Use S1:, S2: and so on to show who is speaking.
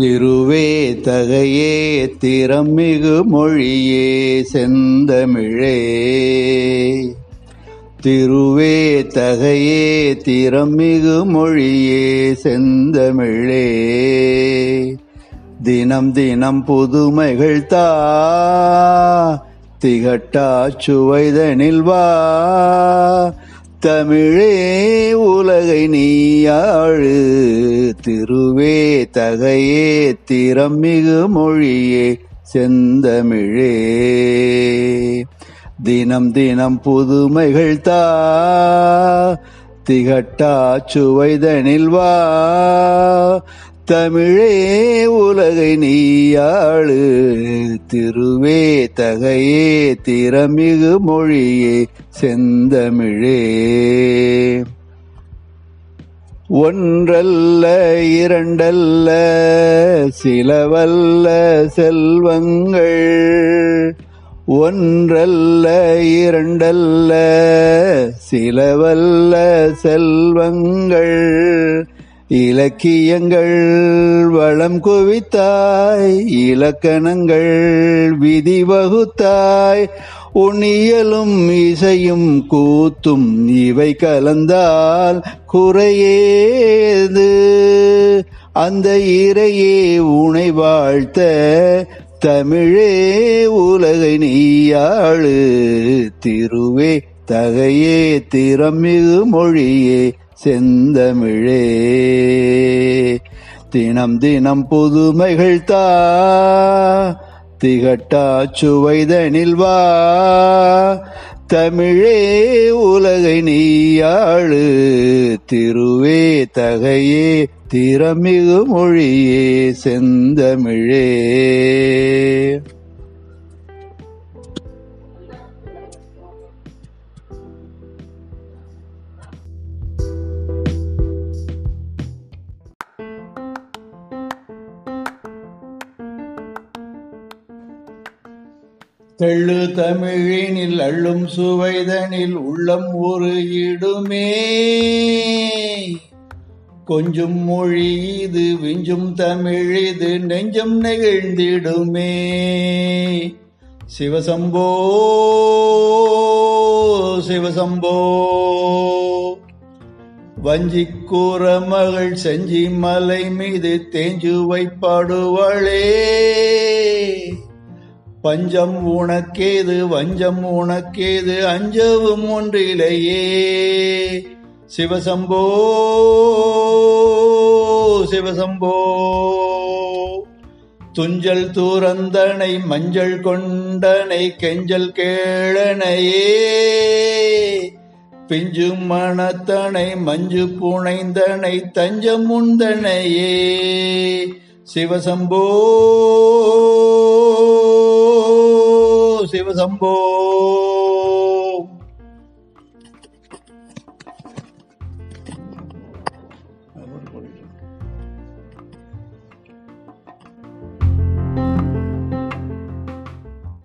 S1: திருவே தகையே திறமிகு மொழியே செந்தமிழே. திருவே தகையே திறமிகு மொழியே செந்தமிழே. தினம் தினம் புதுமைகள் தா திகட்டா சுவைதனில் வா. தமிழே உலகை நீயாழு திருவே தகையே திறமிகு மொழியே செந்தமிழே. தினம் தினம் புதுமைகள் தா திகட்டா சுவைதனில் வா தமிழே உலகை நீயாளு. திருவே தகையே திறமிகு மொழியே செந்தமிழே. ஒன்றல்ல இரண்டல்ல சிலவல்ல செல்வங்கள். ஒன்றல்ல இரண்டல்ல சிலவல்ல செல்வங்கள். இலக்கியங்கள் வளம் குவித்தாய் இலக்கணங்கள் விதி வகுத்தாய் உன்னியலும் இசையும் கூத்தும் இவை கலந்தால் குறையேது. அந்த இறையே உனை வாழ்த்த தமிழே உலகை நீயாழு திருவே தகையே திறமிகு மொழியே செந்தமிழே. தினம் தினம் புதுமைகள் தா திகட்டா சுவைதனில் வா. தமிழே உலகை நீயாழு திருவே தகையே திறமிகு மொழியே செந்தமிழே. தெள்ளு தமிழினில் அள்ளும் சுவைதனில் உள்ளம் ஒரு இடுமே கொஞ்சம் மொழி இது விஞ்சும் தமிழ் இது நெஞ்சம் நெகிழ்ந்திடுமே. சிவசம்போ சிவசம்போ. வஞ்சி கூற மகள் செஞ்சி மலை மீது தேஞ்சு வைப்பாடுவளே. பஞ்சம் உனக்கேது வஞ்சம் உனக்கேது அஞ்சவும் ஒன்றிலேயே. சிவசம்போ சிவசம்போ. துஞ்சல் தூரந்தனை மஞ்சள் கொண்டனை கெஞ்சல் கேளனையே. பிஞ்சு மணத்தனை மஞ்சு புனைந்தனை தஞ்சம் உந்தனையே. சிவசம்போ சிவசம்போ. அவர் கொடிக்கிறார்